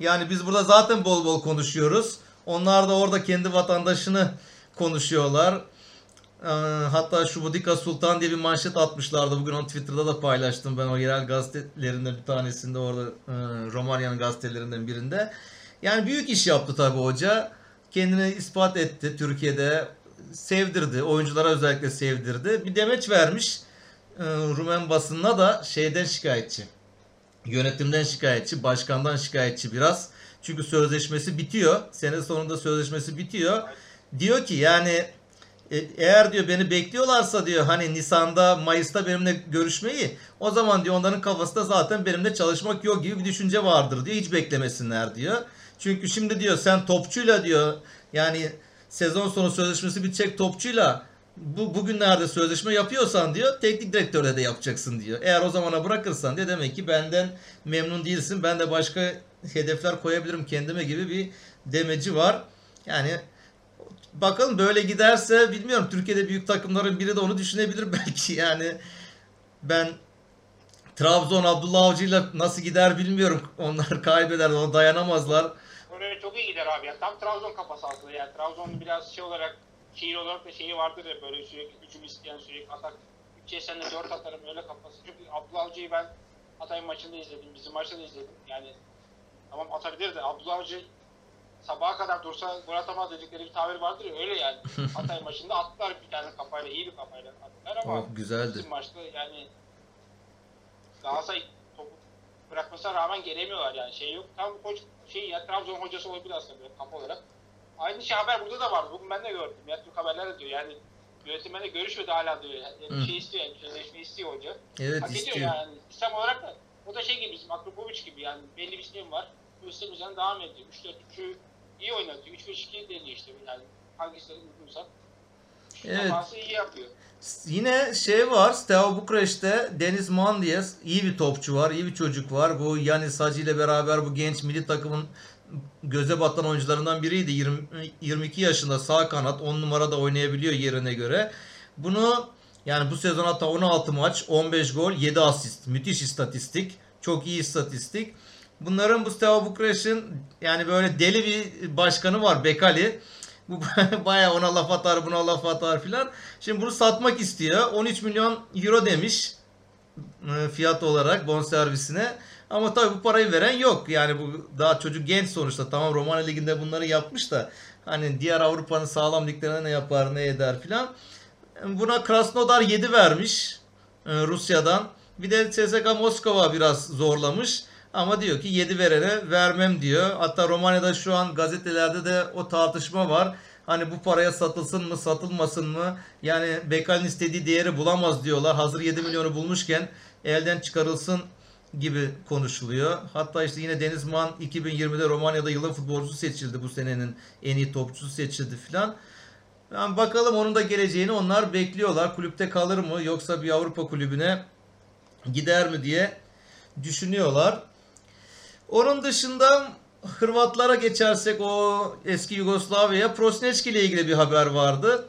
Yani biz burada zaten bol bol konuşuyoruz. Onlar da orada kendi vatandaşını konuşuyorlar. Ee, hatta Şubudika Sultan diye bir manşet atmışlardı. Bugün onu Twitter'da da paylaştım ben o yerel gazetelerinden bir tanesinde orada e, Romanya'nın gazetelerinden birinde. Yani büyük iş yaptı tabii hoca. Kendini ispat etti Türkiye'de. Sevdirdi. Oyunculara özellikle sevdirdi. Bir demeç vermiş. E, Rumen basınına da şeyden şikayetçi. Yönetimden şikayetçi, başkandan şikayetçi biraz. Çünkü sözleşmesi bitiyor. Sene sonunda sözleşmesi bitiyor. Diyor ki yani e, eğer diyor beni bekliyorlarsa diyor hani Nisan'da Mayıs'ta benimle görüşmeyi o zaman diyor onların kafasında zaten benimle çalışmak yok gibi bir düşünce vardır diyor. Hiç beklemesinler diyor. Çünkü şimdi diyor sen topçuyla diyor yani sezon sonu sözleşmesi bitecek topçuyla bu bugünlerde sözleşme yapıyorsan diyor teknik direktörle de yapacaksın diyor. Eğer o zamana bırakırsan diyor demek ki benden memnun değilsin. Ben de başka hedefler koyabilirim kendime gibi bir demeci var. Yani bakalım böyle giderse bilmiyorum Türkiye'de büyük takımların biri de onu düşünebilir (laughs) belki yani ben Trabzon Abdullah Avcı'yla nasıl gider bilmiyorum. Onlar kaybeder, ona dayanamazlar. Oraya çok iyi gider abi ya. Tam Trabzon kafası aslında yani. Trabzon biraz şey olarak şehir olarak da şeyi vardır ya böyle sürekli hücum isteyen sürekli atak. Üçe sen de dört atarım öyle kafası. Çünkü Abdullah Avcı'yı ben Hatay maçında izledim. Bizim maçta da izledim. Yani tamam atabilir de Abdullah Avcı sabaha kadar dursa gol atamaz dedikleri bir tabir vardır ya öyle yani. (laughs) Hatay maçında attılar bir tane kafayla iyi bir kafayla attılar ama Oh, güzeldi. bizim maçta yani Galatasaray bırakmasına rağmen gelemiyorlar yani şey yok. Tam koç şey ya Trabzon hocası olabilir aslında böyle kafa olarak. Aynı şey haber burada da vardı. Bugün ben de gördüm. Ya Türk haberler de diyor yani yönetimle görüşmedi hala diyor. Yani bir şey istiyor yani sözleşme istiyor hoca. Evet Hak ediyor istiyor. yani. Sistem olarak da o da şey gibi bizim Akropovic gibi yani belli bir sistem var. Bu sistem üzerinden devam ediyor. 3-4-3'ü iyi oynatıyor. 3-5-2 deniyor işte yani hangisi uygunsa. Evet. Evet. iyi yapıyor. Yine şey var, Steaua Bukreş'te Deniz Mandies iyi bir topçu var, iyi bir çocuk var. Bu Yanis Hacı ile beraber bu genç milli takımın göze batan oyuncularından biriydi. 20, 22 yaşında sağ kanat 10 numarada oynayabiliyor yerine göre. Bunu yani bu sezon hatta 16 maç, 15 gol, 7 asist. Müthiş istatistik. Çok iyi istatistik. Bunların bu Steaua Bukreş'in yani böyle deli bir başkanı var Bekali. Bu (laughs) bayağı ona laf atar buna laf atar filan. Şimdi bunu satmak istiyor. 13 milyon euro demiş e, fiyat olarak bonservisine. Ama tabii bu parayı veren yok. Yani bu daha çocuk genç sonuçta. Tamam Romanya Ligi'nde bunları yapmış da hani diğer Avrupa'nın sağlam liglerine ne yapar ne eder filan. Buna Krasnodar 7 vermiş e, Rusya'dan. Bir de CSKA Moskova biraz zorlamış. Ama diyor ki 7 verene vermem diyor. Hatta Romanya'da şu an gazetelerde de o tartışma var. Hani bu paraya satılsın mı satılmasın mı? Yani Bekal'in istediği değeri bulamaz diyorlar. Hazır 7 milyonu bulmuşken elden çıkarılsın gibi konuşuluyor. Hatta işte yine Denizman 2020'de Romanya'da yılın futbolcusu seçildi bu senenin en iyi topçusu seçildi filan. Yani bakalım onun da geleceğini onlar bekliyorlar. Kulüpte kalır mı yoksa bir Avrupa kulübüne gider mi diye düşünüyorlar. Onun dışında Hırvatlara geçersek o eski Yugoslavya Prosneçki ile ilgili bir haber vardı.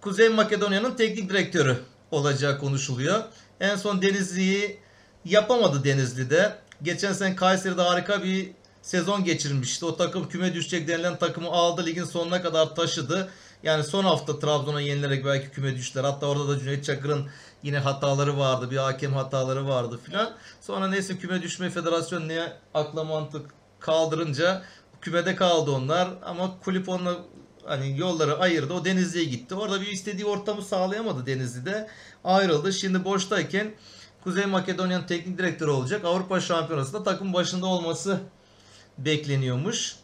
Kuzey Makedonya'nın teknik direktörü olacağı konuşuluyor. En son Denizli'yi yapamadı Denizli'de. Geçen sene Kayseri'de harika bir sezon geçirmişti. O takım küme düşecek denilen takımı aldı. Ligin sonuna kadar taşıdı. Yani son hafta Trabzon'a yenilerek belki küme düştüler. Hatta orada da Cüneyt Çakır'ın yine hataları vardı. Bir hakem hataları vardı filan. Sonra neyse küme düşme federasyonu niye akla mantık kaldırınca kümede kaldı onlar. Ama kulüp onunla hani yolları ayırdı. O Denizli'ye gitti. Orada bir istediği ortamı sağlayamadı Denizli'de. Ayrıldı. Şimdi boştayken Kuzey Makedonya'nın teknik direktörü olacak. Avrupa Şampiyonası'nda takım başında olması bekleniyormuş.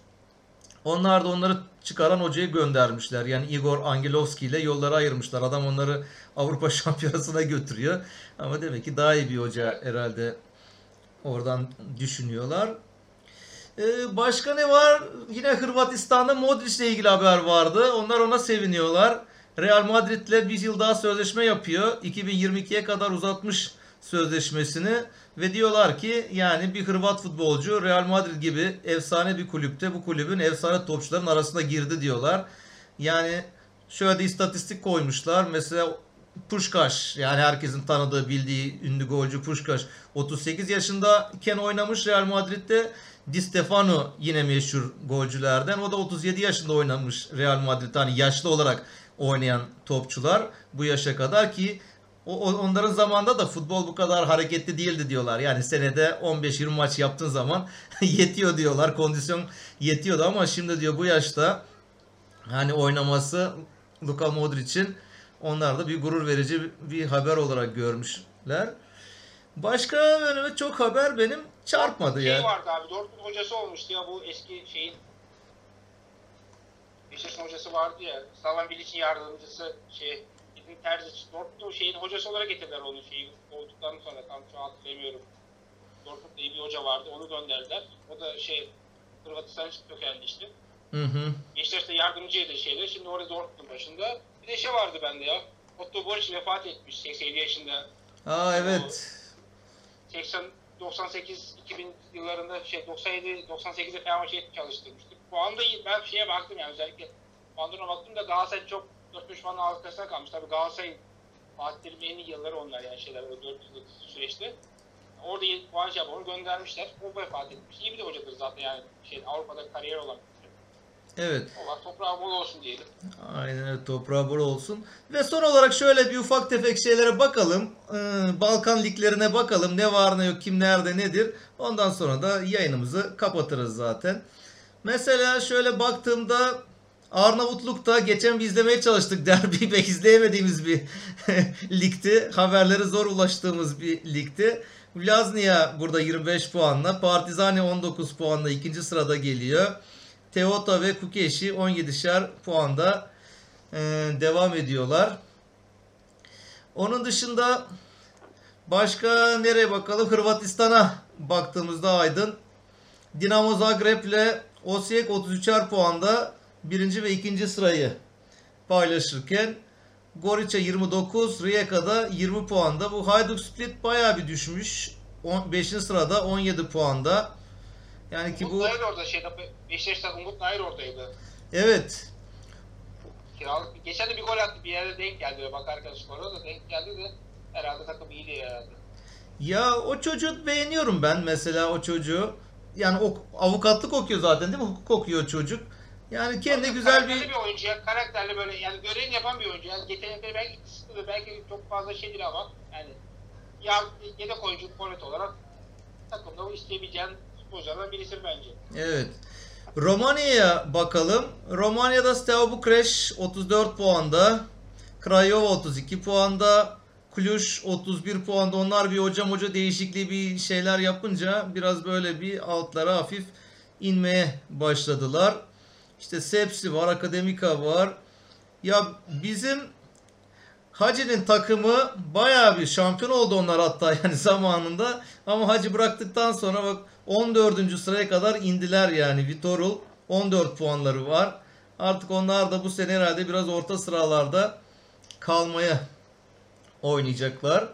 Onlar da onları çıkaran hocayı göndermişler. Yani Igor Angelovski ile yolları ayırmışlar. Adam onları Avrupa (laughs) Şampiyonası'na götürüyor. Ama demek ki daha iyi bir hoca herhalde oradan düşünüyorlar. Ee, başka ne var? Yine Hırvatistan'da Modric ile ilgili haber vardı. Onlar ona seviniyorlar. Real Madrid'le bir yıl daha sözleşme yapıyor. 2022'ye kadar uzatmış sözleşmesini ve diyorlar ki yani bir Hırvat futbolcu Real Madrid gibi efsane bir kulüpte bu kulübün efsane topçuların arasına girdi diyorlar. Yani şöyle de istatistik koymuşlar. Mesela Puşkaş yani herkesin tanıdığı bildiği ünlü golcü Puşkaş 38 yaşındayken oynamış Real Madrid'de. Di Stefano yine meşhur golcülerden. O da 37 yaşında oynamış Real Madrid'de. Hani yaşlı olarak oynayan topçular bu yaşa kadar ki o, onların zamanında da futbol bu kadar hareketli değildi diyorlar. Yani senede 15-20 maç yaptığın zaman (laughs) yetiyor diyorlar. Kondisyon yetiyordu ama şimdi diyor bu yaşta hani oynaması Luka Modric'in onlar da bir gurur verici bir- haber olarak görmüşler. Başka önüme çok haber benim çarpmadı Şey ya. vardı abi Dortmund hocası olmuştu ya bu eski şeyin Beşiktaş'ın hocası vardı ya Slaven Bilic'in yardımcısı şey Edin Terzic Dortmund'un şeyin hocası olarak getirdiler onu şeyi olduktan sonra tam şu an hatırlamıyorum. Dortmund'da iyi bir hoca vardı onu gönderdiler. O da şey Hırvatistan kökenli işte. Hı hı. Beşiktaş'ta yardımcıydı şeyde. Şimdi orada Dortmund'un başında. Bir de şey vardı bende ya. Otto Boric vefat etmiş 87 yaşında. Aa evet. 80 98 2000 yıllarında şey 97 98'de Fenerbahçe'ye çalıştırmıştık. Bu anda ben şeye baktım yani özellikle Bandırma baktım da Galatasaray çok 4-5 puanın arkasına kalmış. Tabii Galatasaray Fatih en iyi yılları onlar yani şeyler o 4 yıllık süreçte. Orada 7 puan şey yapıp onu göndermişler. O vefat etmiş. İyi bir de hocadır zaten yani şey Avrupa'da kariyer olan. Evet. Allah toprağı bol olsun diyelim. Aynen öyle toprağı bol olsun. Ve son olarak şöyle bir ufak tefek şeylere bakalım. Ee, Balkan liglerine bakalım. Ne var ne yok, kim nerede nedir. Ondan sonra da yayınımızı kapatırız zaten. Mesela şöyle baktığımda Arnavutluk'ta geçen bir izlemeye çalıştık. Derbi pek izleyemediğimiz bir (laughs) ligdi. Haberleri zor ulaştığımız bir ligdi. Vllaznia burada 25 puanla. Partizani 19 puanla ikinci sırada geliyor. Teota ve Kukeşi 17'şer puanda e, devam ediyorlar. Onun dışında başka nereye bakalım? Hırvatistan'a baktığımızda Aydın. Dinamo Zagreb ile Osijek 33'er puanda birinci ve ikinci sırayı paylaşırken Gorica 29, Rijeka'da 20 puanda. Bu Hajduk Split bayağı bir düşmüş. 5. sırada 17 puanda. Yani ki Umut bu Nayır orada şeyde Beşiktaş'ta Umut Nayır oradaydı. evet Kiralık. Geçen de bir gol attı bir yerde denk geldi öyle bakarken skora da denk geldi de herhalde takım iyiydi herhalde. Ya o çocuğu beğeniyorum ben mesela o çocuğu. Yani o avukatlık okuyor zaten değil mi? Hukuk okuyor çocuk. Yani kendi güzel bir bir oyuncu ya. Karakterli böyle yani görevini yapan bir oyuncu. Yani yetenekleri belki kısıtlıdır, belki çok fazla şey değil ama yani ya yedek oyuncu forvet olarak takımda isteyebileceğin futbolculardan birisi bence. evet. Romanya'ya bakalım. Romanya'da Steaua Bucharest 34 puanda. Craiova 32 puanda. Cluj 31 puanda. Onlar bir hocam hoca değişikliği bir şeyler yapınca biraz böyle bir altlara hafif inmeye başladılar. İşte Sepsi var, Akademika var. Ya bizim Hacı'nın takımı bayağı bir şampiyon oldu onlar hatta (laughs) yani zamanında. Ama Hacı bıraktıktan sonra bak 14. sıraya kadar indiler yani. Vitorul 14 puanları var. Artık onlar da bu sene herhalde biraz orta sıralarda kalmaya oynayacaklar.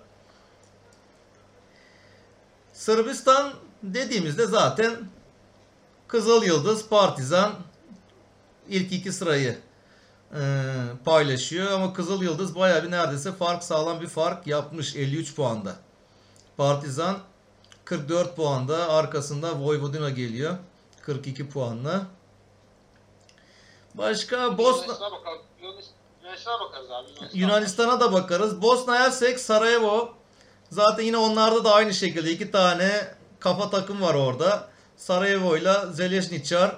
Sırbistan dediğimizde zaten Kızıl Yıldız, Partizan ilk iki sırayı e, paylaşıyor ama Kızıl Yıldız bayağı bir neredeyse fark sağlam bir fark yapmış 53 puanda. Partizan 44 puanda arkasında Vojvodina geliyor 42 puanla. Başka Bosna Yunanistan'a. Yunanistan. Da bakarız. Bosna Hersek, Sarajevo. Zaten yine onlarda da aynı şekilde iki tane kafa takım var orada. Sarajevo ile Zeleşniçar.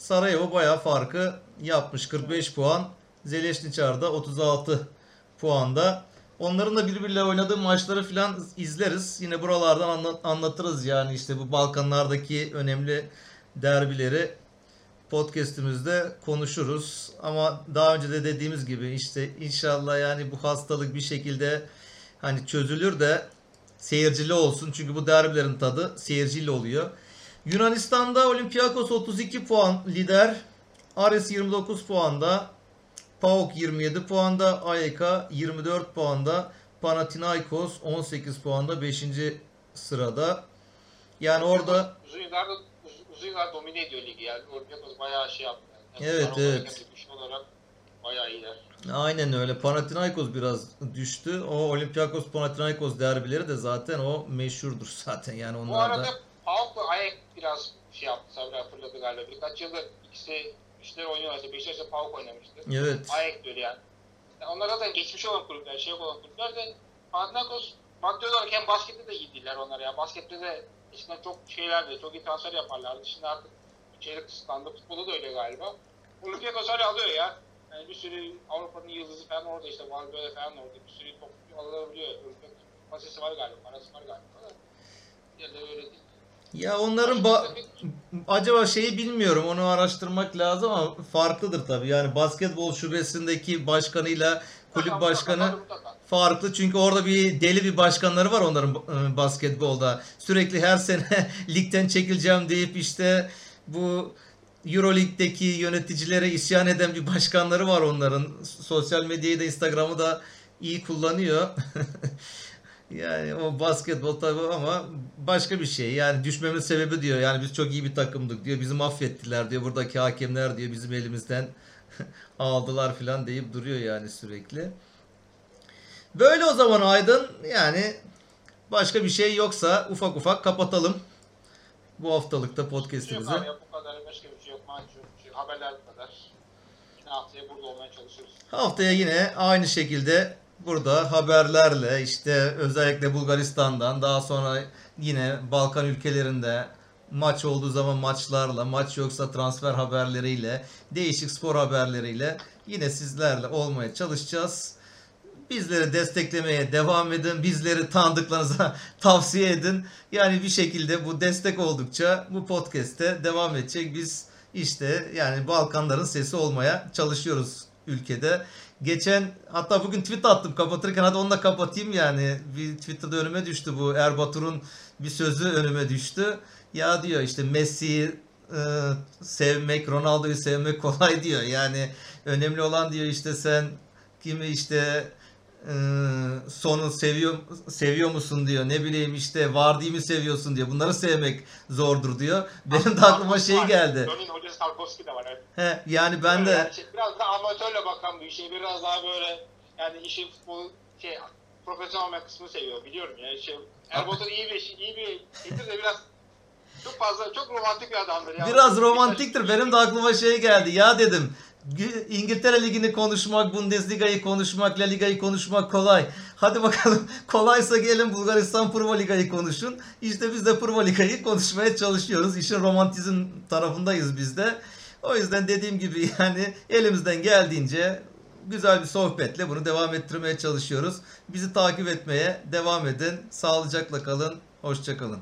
Sarajevo bayağı farkı yapmış. 45 puan. Zeleşniçar da 36 puanda. Onların da birbiriyle oynadığı maçları filan izleriz. Yine buralardan anla- anlatırız yani işte bu Balkanlardaki önemli derbileri podcast'imizde konuşuruz. Ama daha önce de dediğimiz gibi işte inşallah yani bu hastalık bir şekilde hani çözülür de seyircili olsun. Çünkü bu derbilerin tadı seyirciyle oluyor. Yunanistan'da Olympiakos 32 puan lider. Ares 29 puanda. PAOK 27 puanda. AYK 24 puanda. Panathinaikos 18 puanda 5. sırada. Yani orada yıllar domine ediyor ligi yani. Olympiakos bayağı şey yaptı. Yani. Evet, Hem evet. olarak bayağı iyiler. Aynen öyle. Panathinaikos biraz düştü. O Olympiakos Panathinaikos derbileri de zaten o meşhurdur (laughs) zaten. Yani Bu onlar arada da Pauk'la Ayak biraz şey yaptı. Sabri hatırladı galiba. Birkaç yıldır ikisi üçleri oynuyorlarsa Beşiktaş'ta Pauk oynamıştı. evet. Ayak böyle yani. yani. Onlar zaten geçmiş olan kulüpler, şey olan kulüpler de Panathinaikos maddi olarak hem baskette de iyi değiller onlar ya. Baskette de eskiden çok şeylerdi, çok iyi transfer yaparlardı. Şimdi artık bütçeyle kısıtlandı. Futbolda da öyle galiba. Olympiakos hala alıyor ya. Yani bir sürü Avrupa'nın yıldızı falan orada işte Valverde falan orada. Bir sürü topçu alabiliyor. Olympiakos pasesi var galiba, parası var galiba da. Diğerleri öyle değil. Ya onların ba- acaba şeyi bilmiyorum. Onu araştırmak lazım ama farklıdır tabii. Yani basketbol şubesindeki başkanıyla kulüp başkanı farklı. Çünkü orada bir deli bir başkanları var onların e, basketbolda. Sürekli her sene (laughs) ligden çekileceğim deyip işte bu Euroleague'deki yöneticilere isyan eden bir başkanları var onların. Sosyal medyayı da Instagram'ı da iyi kullanıyor. (laughs) yani o basketbol tabii ama başka bir şey. Yani düşmemin sebebi diyor. Yani biz çok iyi bir takımdık diyor. Bizi mahvettiler diyor. Buradaki hakemler diyor bizim elimizden (laughs) aldılar falan deyip duruyor yani sürekli. Böyle o zaman Aydın yani başka bir şey yoksa ufak ufak kapatalım bu haftalıkta Yok podcast'imizi. abi ya, bu kadar başka bir şey yok. Yok. Şey, haberler bu kadar. Yine haftaya burada olmaya çalışıyoruz. Haftaya yine aynı şekilde burada haberlerle işte özellikle Bulgaristan'dan daha sonra yine Balkan ülkelerinde maç olduğu zaman maçlarla, maç yoksa transfer haberleriyle, değişik spor haberleriyle yine sizlerle olmaya çalışacağız. Bizleri desteklemeye devam edin. Bizleri tanıdıklarınıza (laughs) tavsiye edin. Yani bir şekilde bu destek oldukça bu podcast'te devam edecek. Biz işte yani Balkanların sesi olmaya çalışıyoruz ülkede. Geçen hatta bugün tweet attım kapatırken hadi onu da kapatayım yani. Bir Twitter'da önüme düştü bu Erbatur'un bir sözü önüme düştü. Ya diyor işte Messi'yi e, sevmek, Ronaldo'yu sevmek (laughs) kolay diyor. Yani önemli olan diyor işte sen kimi işte sonu seviyor seviyor musun diyor. Ne bileyim işte Vardy'yi mi seviyorsun diyor. Bunları sevmek zordur diyor. Benim de aklıma şey geldi. Dönün hocası Tarkovski de var. Evet. He, yani ben de Yani şey, biraz da amatörle bakan bir şey. Biraz daha böyle yani işi futbol şey profesyonel kısmını seviyor. Biliyorum yani şey Erbotan iyi bir iyi bir şeydir de biraz çok fazla çok romantik bir adamdır. Yani. Biraz romantiktir. Benim de aklıma şey geldi. Ya dedim İngiltere Ligi'ni konuşmak, Bundesliga'yı konuşmak, La Liga'yı konuşmak kolay. Hadi bakalım (laughs) kolaysa gelin Bulgaristan Pro Liga'yı konuşun. İşte biz de Pro Liga'yı konuşmaya çalışıyoruz. İşin romantizm tarafındayız biz de. O yüzden dediğim gibi (laughs) yani elimizden geldiğince güzel bir sohbetle bunu devam ettirmeye çalışıyoruz. Bizi takip etmeye devam edin. Sağlıcakla kalın. Hoşça kalın.